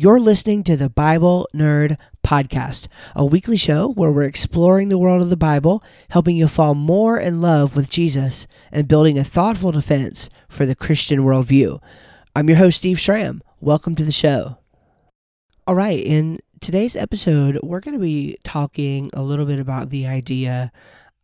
You're listening to the Bible Nerd Podcast, a weekly show where we're exploring the world of the Bible, helping you fall more in love with Jesus, and building a thoughtful defense for the Christian worldview. I'm your host, Steve Schramm. Welcome to the show. All right, in today's episode, we're going to be talking a little bit about the idea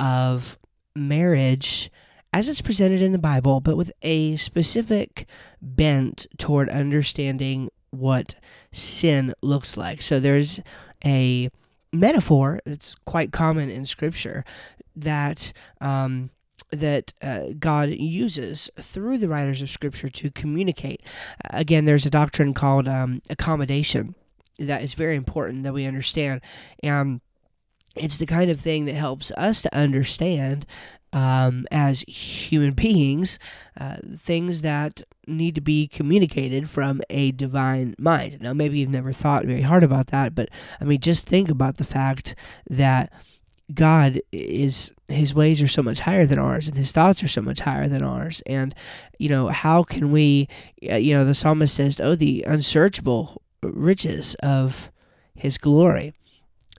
of marriage as it's presented in the Bible, but with a specific bent toward understanding what sin looks like. So there's a metaphor that's quite common in Scripture that um, that uh, God uses through the writers of Scripture to communicate. Again, there's a doctrine called um, accommodation that is very important that we understand, and it's the kind of thing that helps us to understand um, as human beings uh, things that need to be communicated from a divine mind. Now, maybe you've never thought very hard about that, but I mean, just think about the fact that God is his ways are so much higher than ours and his thoughts are so much higher than ours and you know how can we uh, you know the psalmist says oh the unsearchable riches of his glory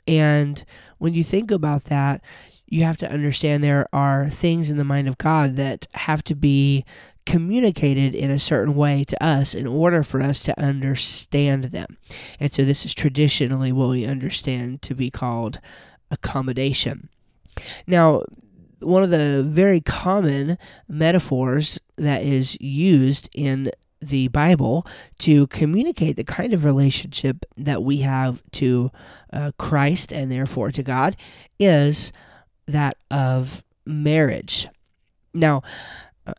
and when you think about that you have to understand there are things in the mind of God that have to be communicated in a certain way to us in order for us to understand them. And so this is traditionally what we understand to be called accommodation. Now, one of the very common metaphors that is used in the Bible to communicate the kind of relationship that we have to uh, Christ and therefore to God is that of marriage. Now,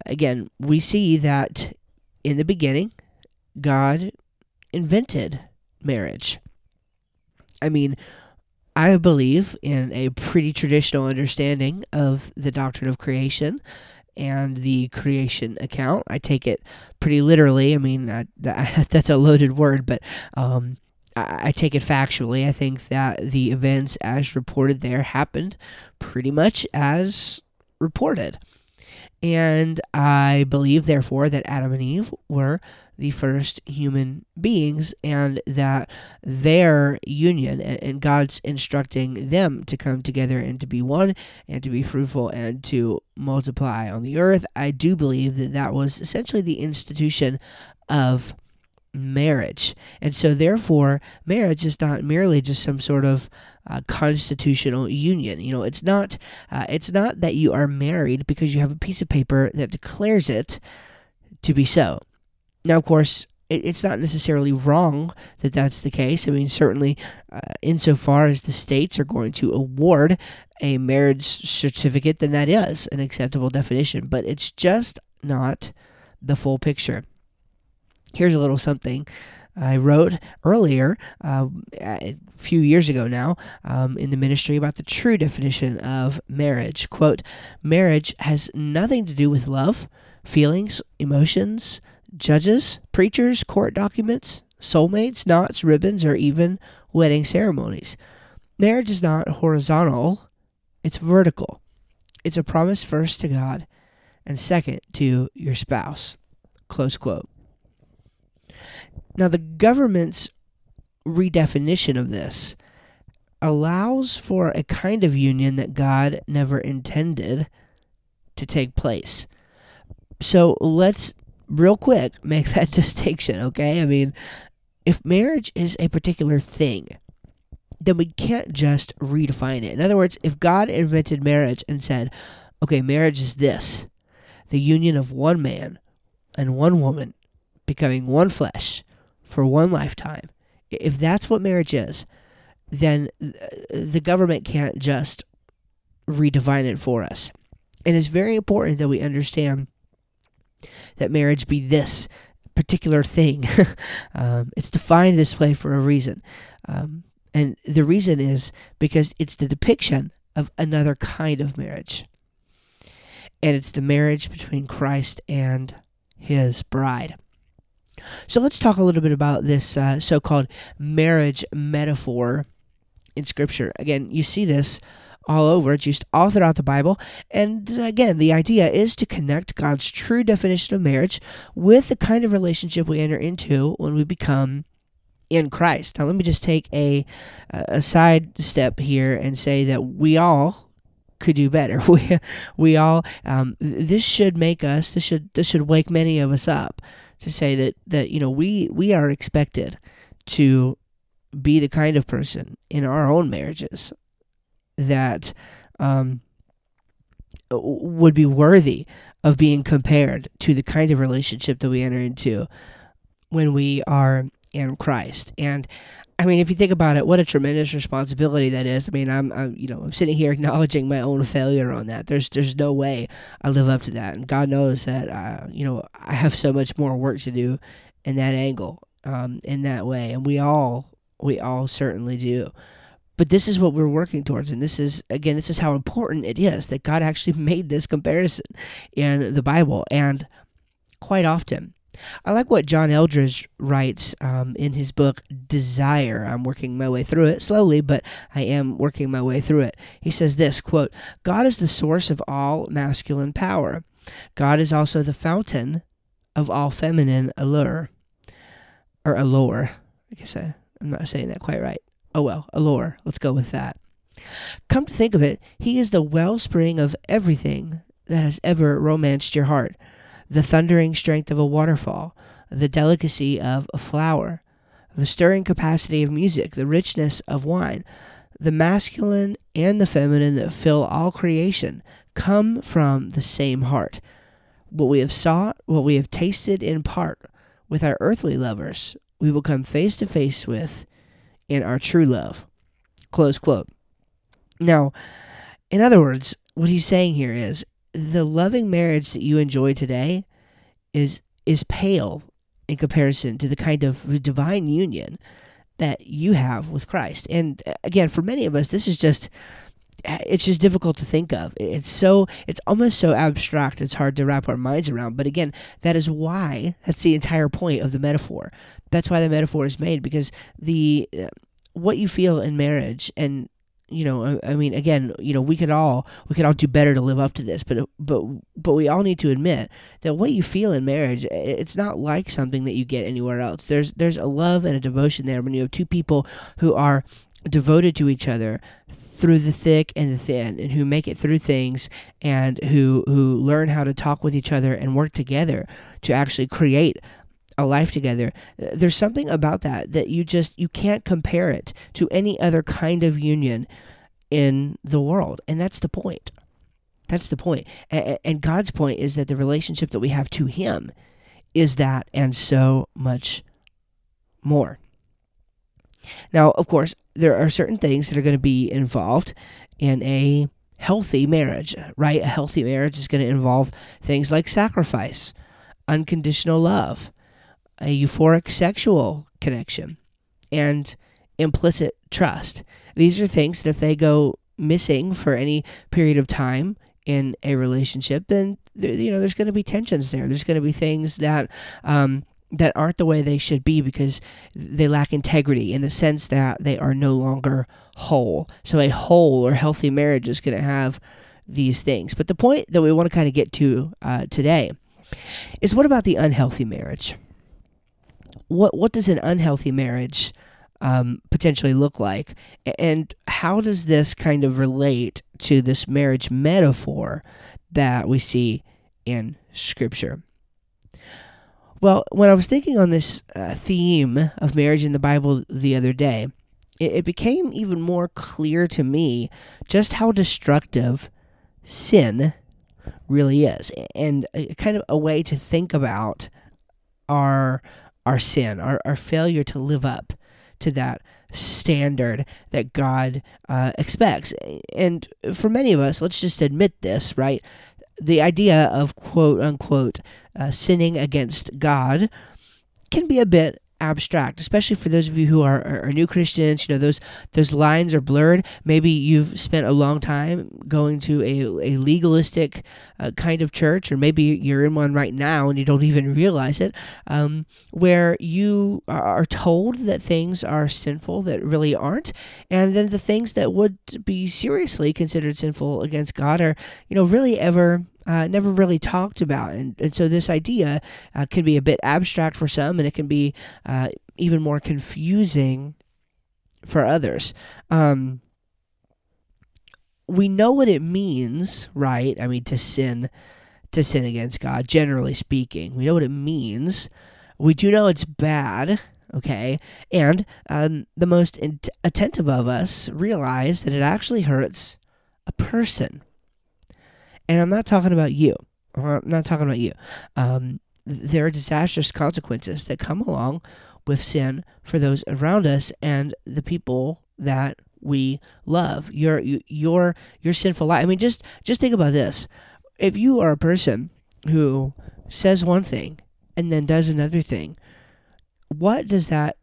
again, we see that in the beginning, God invented marriage. I mean, I believe in a pretty traditional understanding of the doctrine of creation and the creation account. I take it pretty literally. I mean, uh, that's a loaded word, but um, I take it factually. I think that the events as reported there happened pretty much as reported. And I believe, therefore, that Adam and Eve were the first human beings and that their union and, God's instructing them to come together and to be one and to be fruitful and to multiply on the earth. I do believe that that was essentially the institution of marriage. And so, therefore, marriage is not merely just some sort of uh, constitutional union. You know, it's not. Uh, it's not that you are married because you have a piece of paper that declares it to be so. Now, of course, it, it's not necessarily wrong that that's the case. I mean, certainly, uh, insofar as the states are going to award a marriage certificate, then that is an acceptable definition. But it's just not the full picture. Here's a little something I wrote earlier, uh, a few years ago now, um, in the ministry about the true definition of marriage. Quote Marriage has nothing to do with love, feelings, emotions, judges, preachers, court documents, soulmates, knots, ribbons, or even wedding ceremonies. Marriage is not horizontal, it's vertical. It's a promise first to God and second to your spouse. Close quote. Now, the government's redefinition of this allows for a kind of union that God never intended to take place. So let's, real quick, make that distinction, okay? I mean, if marriage is a particular thing, then we can't just redefine it. In other words, if God invented marriage and said, okay, marriage is this the union of one man and one woman becoming one flesh for one lifetime, if that's what marriage is, then the government can't just redefine it for us. And it's very important that we understand that marriage be this particular thing. um, it's defined this way for a reason. Um, and the reason is because it's the depiction of another kind of marriage. And it's the marriage between Christ and his bride. So let's talk a little bit about this uh, so called marriage metaphor in Scripture. Again, you see this all over. It's used all throughout the Bible. And again, the idea is to connect God's true definition of marriage with the kind of relationship we enter into when we become in Christ. Now, let me just take a a side step here and say that we all could do better. We we all um, this should make us this should this should wake many of us up to say that that you know we we are expected to be the kind of person in our own marriages that um, would be worthy of being compared to the kind of relationship that we enter into when we are in Christ. And I mean, if you think about it, what a tremendous responsibility that is. I mean, I'm, I'm, you know, I'm sitting here acknowledging my own failure on that. There's, there's no way I live up to that, and God knows that, uh, you know, I have so much more work to do in that angle, um, in that way, and we all, we all certainly do. But this is what we're working towards, and this is again, this is how important it is that God actually made this comparison in the Bible, and quite often I like what John Eldridge writes um, in his book Desire. I'm working my way through it slowly, but I am working my way through it. He says this quote, God is the source of all masculine power. God is also the fountain of all feminine allure. Or allure. I guess I, I'm not saying that quite right. Oh well, allure. Let's go with that. Come to think of it, he is the wellspring of everything that has ever romanced your heart the thundering strength of a waterfall, the delicacy of a flower, the stirring capacity of music, the richness of wine, the masculine and the feminine that fill all creation come from the same heart. What we have sought, what we have tasted in part with our earthly lovers, we will come face to face with in our true love. Close quote. Now, in other words, what he's saying here is the loving marriage that you enjoy today is is pale in comparison to the kind of divine union that you have with Christ. And uh, again, for many of us, this is just it's just difficult to think of. It's so it's almost so abstract. It's hard to wrap our minds around. But again, that is why that's the entire point of the metaphor. That's why the metaphor is made because the uh, what you feel in marriage and you know uh, I, mean again you know we could all we could all do better to live up to this but uh, but but we all need to admit that what you feel in marriage it's not like something that you get anywhere else. There's there's a love and a devotion there when you have two people who are devoted to each other through the thick and the thin and who make it through things and who who learn how to talk with each other and work together to actually create a life together there's something about that that you just you can't compare it to any other kind of union in the world. And that's the point. That's the point. point and god's point is that the relationship that we have to him is that and so much more. Now of course there are certain things that are going to be involved in a healthy marriage right? A healthy marriage is going to involve things like sacrifice unconditional love a euphoric sexual connection, and implicit trust. These are things that if they go missing for any period of time in a relationship, then you know there's going to be tensions there. There's going to be things that um, that aren't the way they should be because they lack integrity in the sense that they are no longer whole. So a whole or healthy marriage is going to have these things. But the point that we want to kind of get to uh, today is what about the unhealthy marriage? What what does an unhealthy marriage um, potentially look like, and how does this kind of relate to this marriage metaphor that we see in Scripture? Well, when I was thinking on this uh, theme of marriage in the Bible the other day, it, it became even more clear to me just how destructive sin really is, and a, kind of a way to think about our our sin, our, our failure to live up to that standard that God uh, expects. And for many of us, let's just admit this, right? The idea of quote unquote uh, sinning against God can be a bit abstract, especially for those of you who are, are, are, new Christians. You know, those those lines are blurred. Maybe you've spent a long time going to a, a legalistic uh, kind of church, or maybe you're in one right now and you don't even realize it, um, where you are told that things are sinful that really aren't, and then the things that would be seriously considered sinful against God are, you know, really ever uh, never really talked about. And, and so this idea uh, can be a bit abstract for some, and it can be uh, even more confusing for others. Um, we know what it means, right? I mean, to sin, to sin against God, generally speaking. We know what it means. We do know it's bad, okay? And um, the most in- attentive of us realize that it actually hurts a person. And I'm not talking about you. I'm not talking about you. Um, there are disastrous consequences that come along with sin for those around us and the people that we love. Your your your sinful life. I mean, just just think about this. If you are a person who says one thing and then does another thing, what does that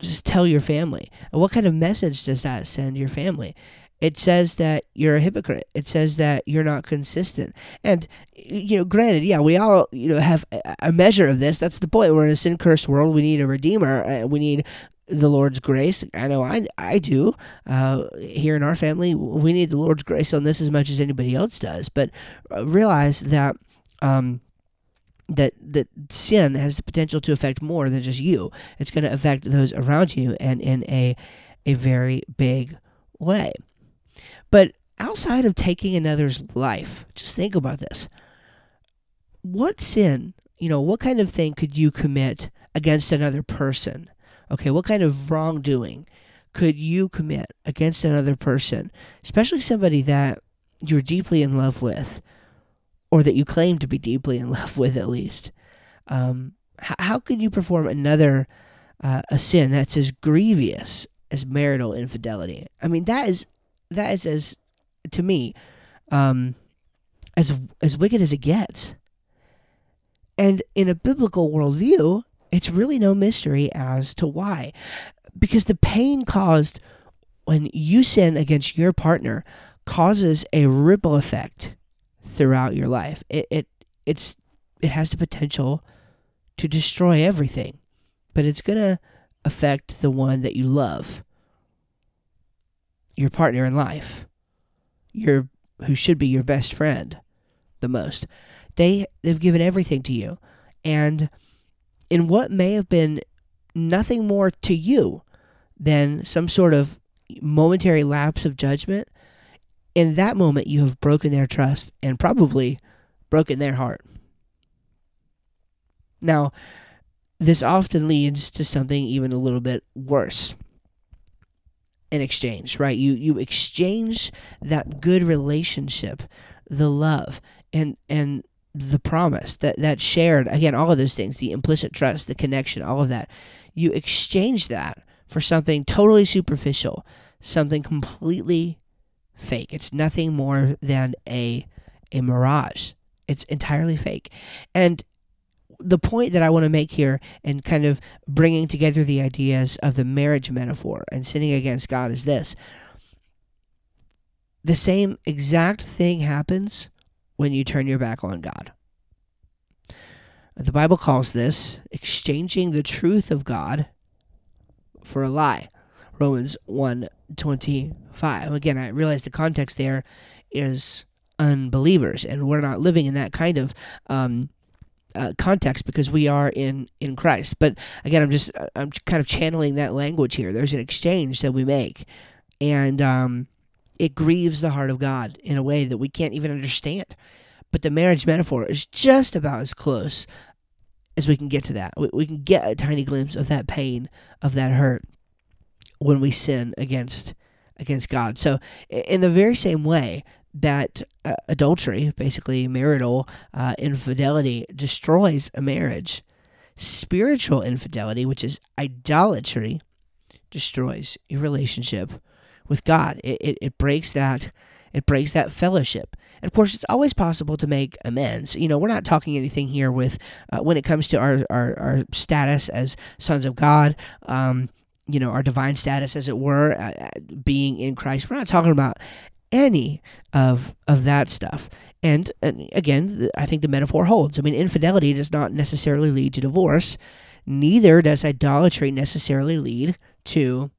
just tell your family? What kind of message does that send your family? It says that you're a hypocrite. It says that you're not consistent. And you know, granted, yeah, we all you know have a measure of this. That's the point. We're in a sin cursed world. We need a redeemer. Uh, we need the Lord's grace. I know I I do. Uh, here in our family, we need the Lord's grace on this as much as anybody else does. But uh, realize that. Um, that that sin has the potential to affect more than just you. It's going to affect those around you and in a a very big way. But outside of taking another's life, just think about this. What sin, you know, what kind of thing could you commit against another person? Okay, what kind of wrongdoing could you commit against another person, especially somebody that you're deeply in love with, or that you claim to be deeply in love with, at least? Um, how, how could you perform another uh, a sin that's as grievous as marital infidelity? I mean, that is that is as to me um, as as wicked as it gets. And in a biblical worldview, it's really no mystery as to why. Because the pain caused when you sin against your partner causes a ripple effect throughout your life. It, it it's it has the potential to destroy everything, but it's gonna affect the one that you love your partner in life, your who should be your best friend the most. They they've given everything to you. And in what may have been nothing more to you than some sort of momentary lapse of judgment, in that moment you have broken their trust and probably broken their heart. Now, this often leads to something even a little bit worse in exchange, right? You you exchange that good relationship, the love, and and the promise that that shared again all of those things, the implicit trust, the connection, all of that. You exchange that for something totally superficial, something completely fake. It's nothing more than a a mirage. It's entirely fake. And the point that I want to make here and kind of bringing together the ideas of the marriage metaphor and sinning against God is this. The same exact thing happens when you turn your back on God. The Bible calls this exchanging the truth of God for a lie. Romans 1:25. Again, I realize the context there is unbelievers and we're not living in that kind of um, uh, context because we are in in Christ. But again, I'm just uh, I'm kind of channeling that language here. There's an exchange that we make, and um, it grieves the heart of God in a way that we can't even understand. But the marriage metaphor is just about as close as we can get to that. We, we can get a tiny glimpse of that pain, of that hurt, when we sin against against God. So, in the very same way that uh, adultery, basically marital uh, infidelity, destroys a marriage. Spiritual infidelity, which is idolatry, destroys your relationship with God. It, it, it breaks that it breaks that fellowship. And of course, it's always possible to make amends. You know, we're not talking anything here with uh, when it comes to our, our, our status as sons of God. Um, you know, our divine status, as it were, uh, uh being in Christ. We're not talking about any of of that stuff. And, and again, I think the metaphor holds. I mean, infidelity does not necessarily lead to divorce. Neither does idolatry necessarily lead to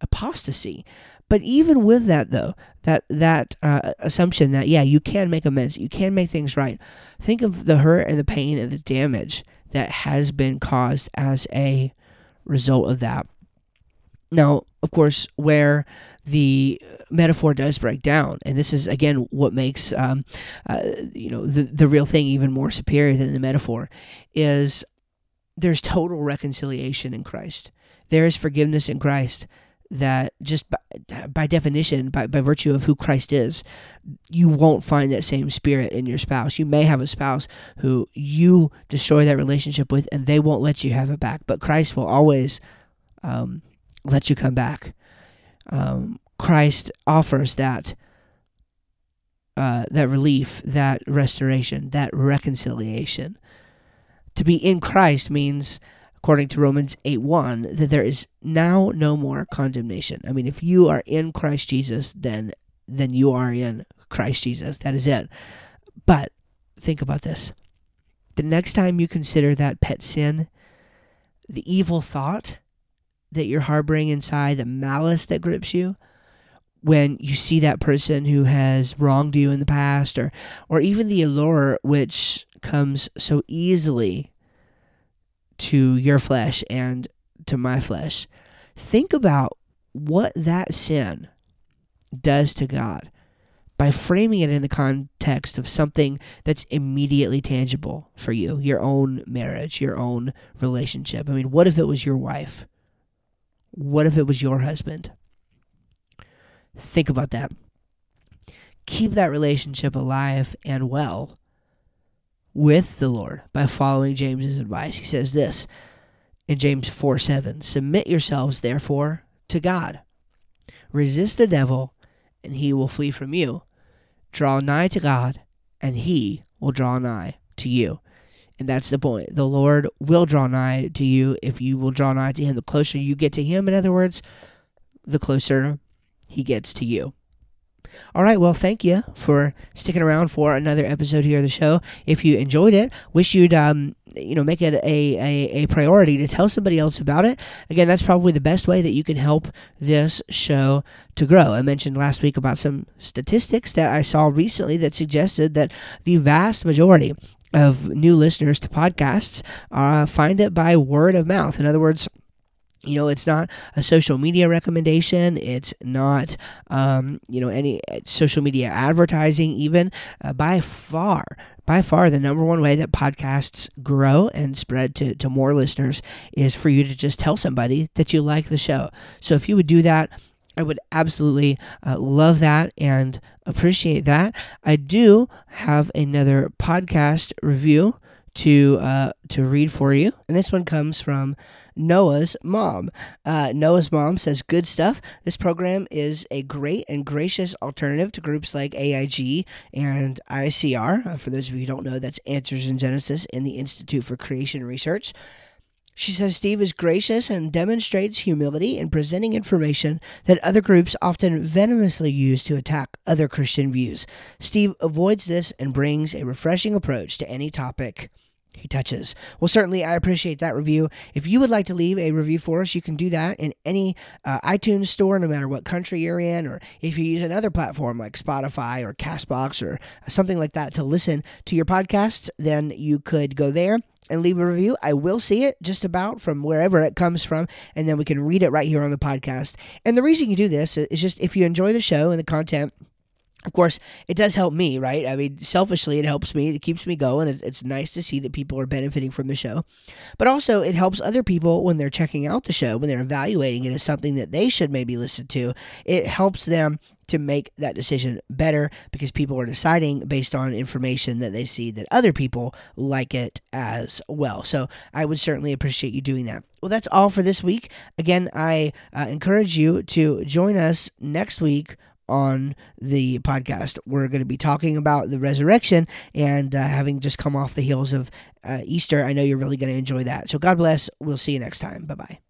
apostasy. But even with that, though, that that uh, assumption that yeah, you can make amends, you can make things right. Think of the hurt and the pain and the damage that has been caused as a result of that. Now, of course, where the metaphor does break down, and this is again what makes um, uh, you know the the real thing even more superior than the metaphor, is there's total reconciliation in Christ. There is forgiveness in Christ that just by, by definition, by, by virtue of who Christ is, you won't find that same spirit in your spouse. You may have a spouse who you destroy that relationship with, and they won't let you have it back. But Christ will always um, let you come back um, Christ offers that uh, that relief, that restoration, that reconciliation. To be in Christ means, according to Romans 8 1, that there is now no more condemnation. I mean, if you are in Christ Jesus, then then you are in Christ Jesus. That is it. But think about this. The next time you consider that pet sin, the evil thought that you're harboring inside, the malice that grips you when you see that person who has wronged you in the past or or even the allure which comes so easily to your flesh and to my flesh. Think about what that sin does to God by framing it in the context of something that's immediately tangible for you, your own marriage, your own relationship. I mean, what if it was your wife? What if it was your husband? Think about that. Keep that relationship alive and well with the Lord by following James's advice. He says this in James 4 7 Submit yourselves, therefore, to God. Resist the devil, and he will flee from you. Draw nigh to God, and he will draw nigh to you. And that's the point. The Lord will draw nigh to you if you will draw nigh to Him. The closer you get to Him, in other words, the closer He gets to you. All right, well, thank you for sticking around for another episode here of the show. If you enjoyed it, wish you'd um, you know make it a, a, a priority to tell somebody else about it. Again, that's probably the best way that you can help this show to grow. I mentioned last week about some statistics that I saw recently that suggested that the vast majority of new listeners to podcasts uh, find it by word of mouth. In other words, you know it's not a social media recommendation. It's not um, you know any uh, social media advertising even. Uh, by far by far the number one way that podcasts grow and spread to, to more listeners is for you to just tell somebody that you like the show. So if you would do that I would absolutely uh, love that and appreciate that. I do have another podcast review to uh, to read for you, and this one comes from Noah's mom. Uh, Noah's mom says, "Good stuff. This program is a great and gracious alternative to groups like AIG and ICR. Uh, for those of you who don't know, that's Answers in Genesis in the Institute for Creation Research." She says Steve is gracious and demonstrates humility in presenting information that other groups often venomously use to attack other Christian views. Steve avoids this and brings a refreshing approach to any topic he touches. Well, certainly, I appreciate that review. If you would like to leave a review for us, you can do that in any uh, iTunes store, no matter what country you're in, or if you use another platform like Spotify or Castbox or something like that to listen to your podcasts, then you could go there and leave a review. I will see it just about from wherever it comes from, and then we can read it right here on the podcast. And the reason you do this is just if you enjoy the show and the content. Of course, it does help me, right? I mean, selfishly, it helps me. It keeps me going. It's nice to see that people are benefiting from the show. But also, it helps other people when they're checking out the show, when they're evaluating it as something that they should maybe listen to. It helps them to make that decision better because people are deciding based on information that they see that other people like it as well. So I would certainly appreciate you doing that. Well, that's all for this week. Again, I uh, encourage you to join us next week on the podcast. We're going to be talking about the resurrection and uh, having just come off the heels of uh, Easter. I know you're really going to enjoy that. So God bless. We'll see you next time. Bye bye.